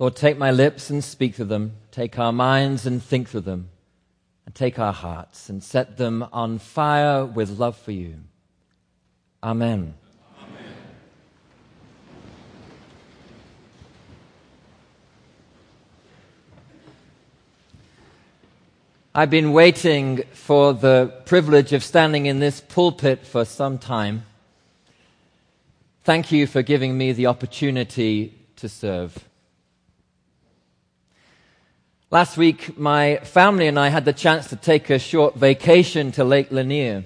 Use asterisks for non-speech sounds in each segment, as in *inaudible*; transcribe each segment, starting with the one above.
Lord, take my lips and speak through them. Take our minds and think through them. And take our hearts and set them on fire with love for you. Amen. Amen. I've been waiting for the privilege of standing in this pulpit for some time. Thank you for giving me the opportunity to serve. Last week, my family and I had the chance to take a short vacation to Lake Lanier.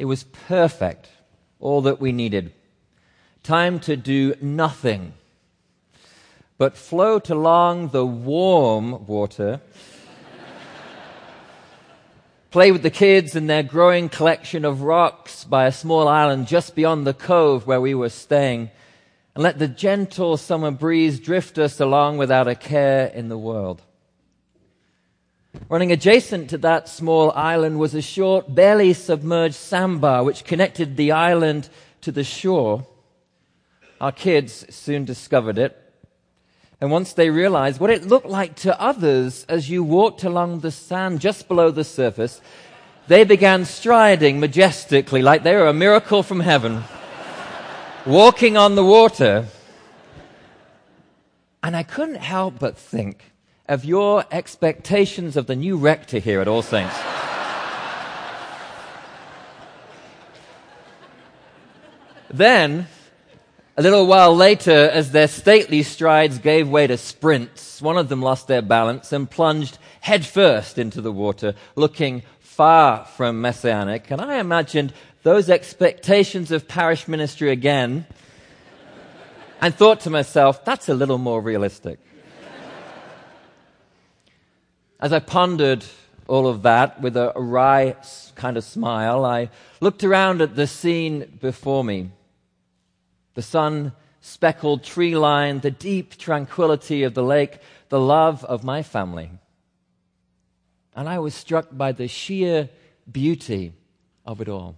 It was perfect, all that we needed. Time to do nothing but float along the warm water, *laughs* play with the kids in their growing collection of rocks by a small island just beyond the cove where we were staying, and let the gentle summer breeze drift us along without a care in the world. Running adjacent to that small island was a short, barely submerged sandbar which connected the island to the shore. Our kids soon discovered it. And once they realized what it looked like to others as you walked along the sand just below the surface, they began striding majestically like they were a miracle from heaven, walking on the water. And I couldn't help but think, of your expectations of the new rector here at All Saints. then, a little while later, as their stately strides gave way to sprints, one of them lost their balance and plunged headfirst into the water, looking far from messianic. And I imagined those expectations of parish ministry again and thought to myself, that's a little more realistic. As I pondered all of that with a wry kind of smile, I looked around at the scene before me. The sun speckled tree line, the deep tranquility of the lake, the love of my family. And I was struck by the sheer beauty of it all.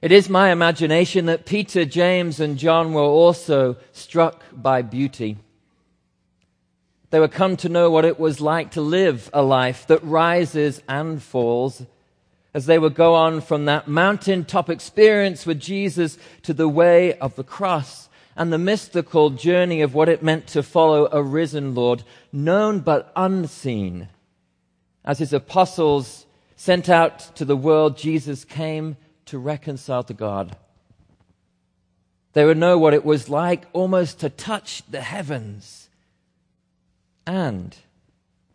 It is my imagination that Peter, James, and John were also struck by beauty. They would come to know what it was like to live a life that rises and falls as they would go on from that mountaintop experience with Jesus to the way of the cross and the mystical journey of what it meant to follow a risen Lord, known but unseen. As his apostles sent out to the world, Jesus came to reconcile to God. They would know what it was like almost to touch the heavens and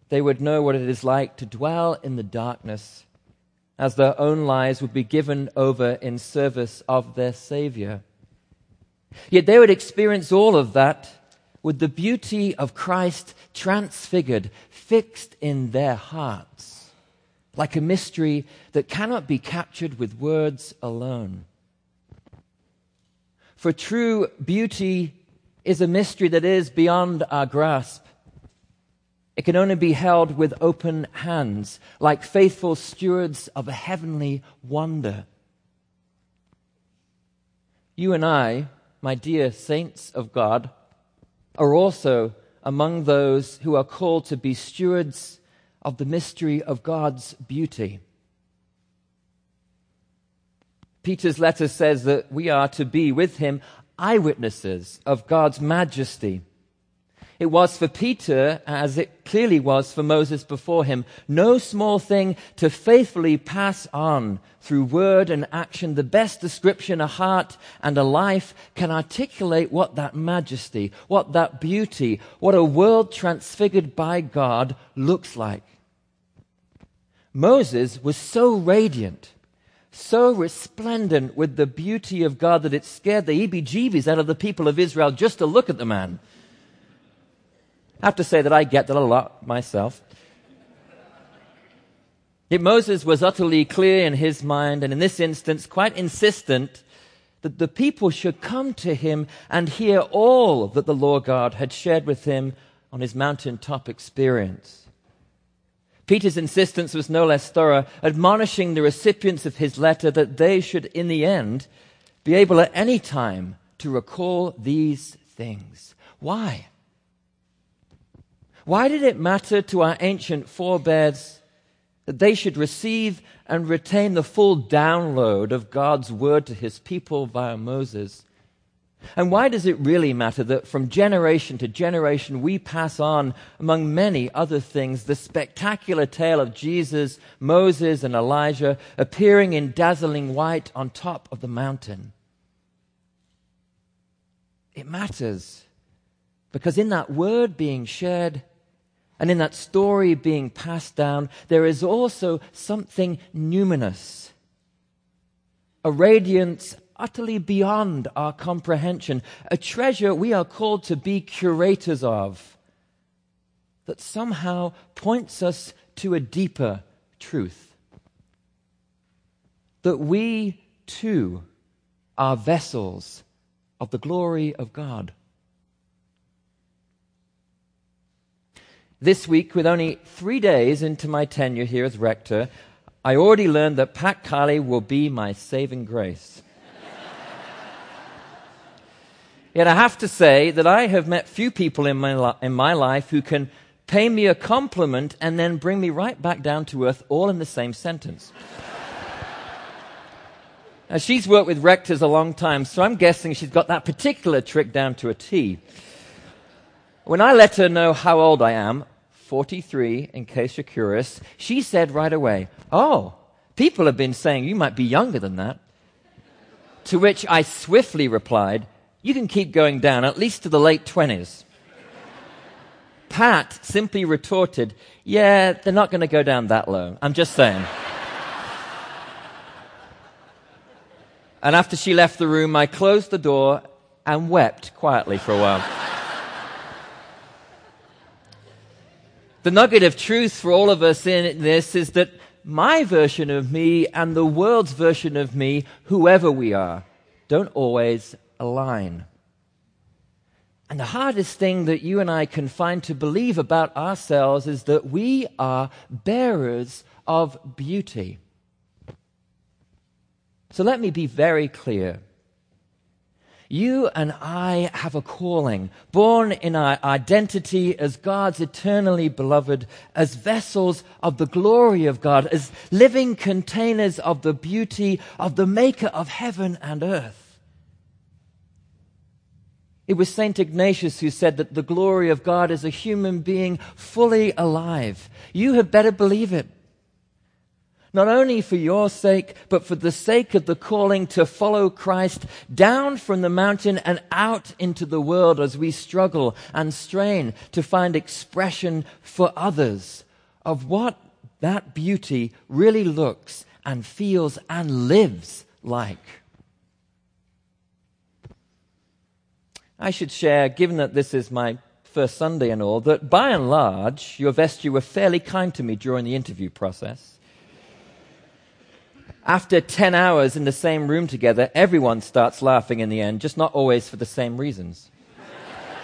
they would know what it is like to dwell in the darkness as their own lives would be given over in service of their Savior. Yet they would experience all of that with the beauty of Christ transfigured, fixed in their hearts, like a mystery that cannot be captured with words alone. For true beauty is a mystery that is beyond our grasp. It can only be held with open hands, like faithful stewards of a heavenly wonder. You and I, my dear saints of God, are also among those who are called to be stewards of the mystery of God's beauty. Peter's letter says that we are to be with him eyewitnesses of God's majesty. It was for Peter, as it clearly was for Moses before him, no small thing to faithfully pass on through word and action the best description a heart and a life can articulate what that majesty, what that beauty, what a world transfigured by God looks like. Moses was so radiant, so resplendent with the beauty of God that it scared the heebie jeebies out of the people of Israel just to look at the man. I have to say that I get that a lot myself. Yet Moses was utterly clear in his mind, and in this instance, quite insistent that the people should come to him and hear all that the Lord God had shared with him on his mountaintop experience. Peter's insistence was no less thorough, admonishing the recipients of his letter that they should, in the end, be able at any time to recall these things. Why? Why did it matter to our ancient forebears that they should receive and retain the full download of God's word to his people via Moses? And why does it really matter that from generation to generation we pass on, among many other things, the spectacular tale of Jesus, Moses, and Elijah appearing in dazzling white on top of the mountain? It matters because in that word being shared, and in that story being passed down, there is also something numinous, a radiance utterly beyond our comprehension, a treasure we are called to be curators of, that somehow points us to a deeper truth. That we too are vessels of the glory of God. This week, with only three days into my tenure here as rector, I already learned that Pat Kiley will be my saving grace. *laughs* Yet I have to say that I have met few people in my, li- in my life who can pay me a compliment and then bring me right back down to earth all in the same sentence. *laughs* now, she's worked with rectors a long time, so I'm guessing she's got that particular trick down to a T. When I let her know how old I am, 43 in case you're curious, she said right away, Oh, people have been saying you might be younger than that. To which I swiftly replied, You can keep going down, at least to the late 20s. Pat simply retorted, Yeah, they're not going to go down that low. I'm just saying. and after she left the room, I closed the door and wept quietly for a while. The nugget of truth for all of us in this is that my version of me and the world's version of me, whoever we are, don't always align. And the hardest thing that you and I can find to believe about ourselves is that we are bearers of beauty. So let me be very clear. You and I have a calling, born in our identity as God's eternally beloved, as vessels of the glory of God, as living containers of the beauty of the maker of heaven and earth. It was St. Ignatius who said that the glory of God is a human being fully alive. You had better believe it not only for your sake, but for the sake of the calling to follow Christ down from the mountain and out into the world as we struggle and strain to find expression for others of what that beauty really looks and feels and lives like. I should share, given that this is my first Sunday and all, that by and large, your vestry were fairly kind to me during the interview process after 10 hours in the same room together, everyone starts laughing in the end, just not always for the same reasons.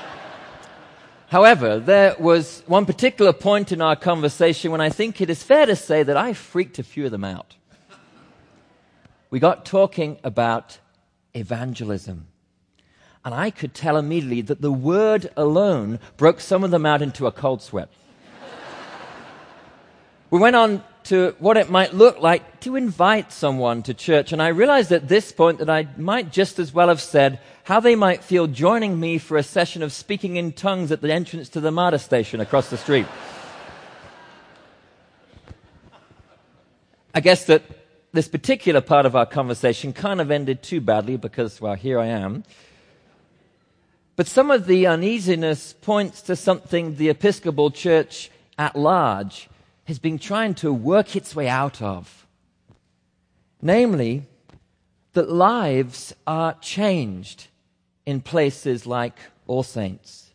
*laughs* However, there was one particular point in our conversation when I think it is fair to say that I freaked a few of them out. We got talking about evangelism. And I could tell immediately that the word alone broke some of them out into a cold sweat. *laughs* we went on to what it might look like to invite someone to church. And I realized at this point that I might just as well have said how they might feel joining me for a session of speaking in tongues at the entrance to the MARTA station across the street. I guess that this particular part of our conversation kind of ended too badly because, well, here I am. But some of the uneasiness points to something the Episcopal Church at large has been trying to work its way out of. Namely, that lives are changed in places like All Saints.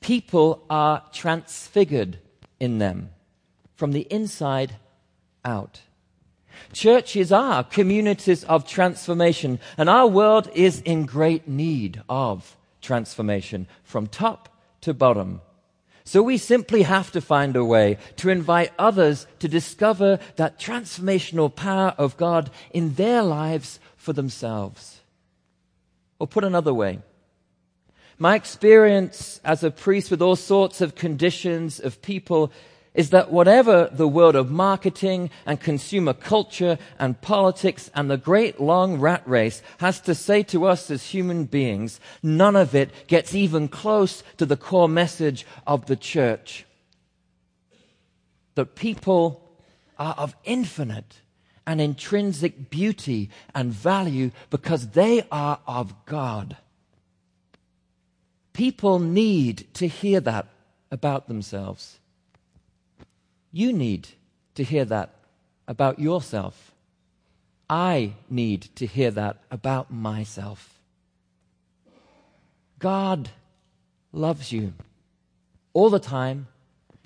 People are transfigured in them from the inside out. Churches are communities of transformation, and our world is in great need of transformation from top to bottom. So we simply have to find a way to invite others to discover that transformational power of God in their lives for themselves. Or put another way, My experience as a priest with all sorts of conditions of people is that whatever the world of marketing and consumer culture and politics and the great long rat race has to say to us as human beings, none of it gets even close to the core message of the church. That people are of infinite and intrinsic beauty and value because they are of God. People need to hear that about themselves. You need to hear that about yourself. I need to hear that about myself. God loves you all the time,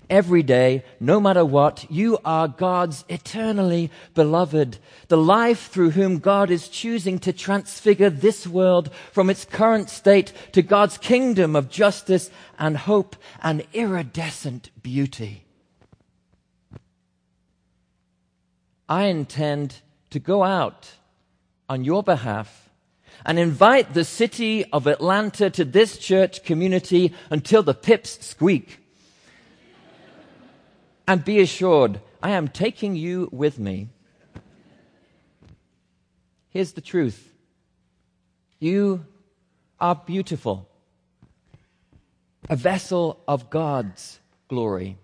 every day, no matter what. You are God's eternally beloved, the life through whom God is choosing to transfigure this world from its current state to God's kingdom of justice and hope and iridescent beauty. I intend to go out on your behalf and invite the city of Atlanta to this church community until the pips squeak. and be assured, I am taking you with me. Here's the truth you are beautiful, a vessel of God's glory.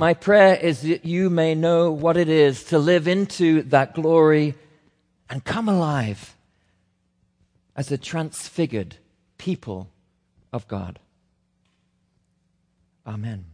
My prayer is that you may know what it is to live into that glory and come alive as a transfigured people of God. Amen.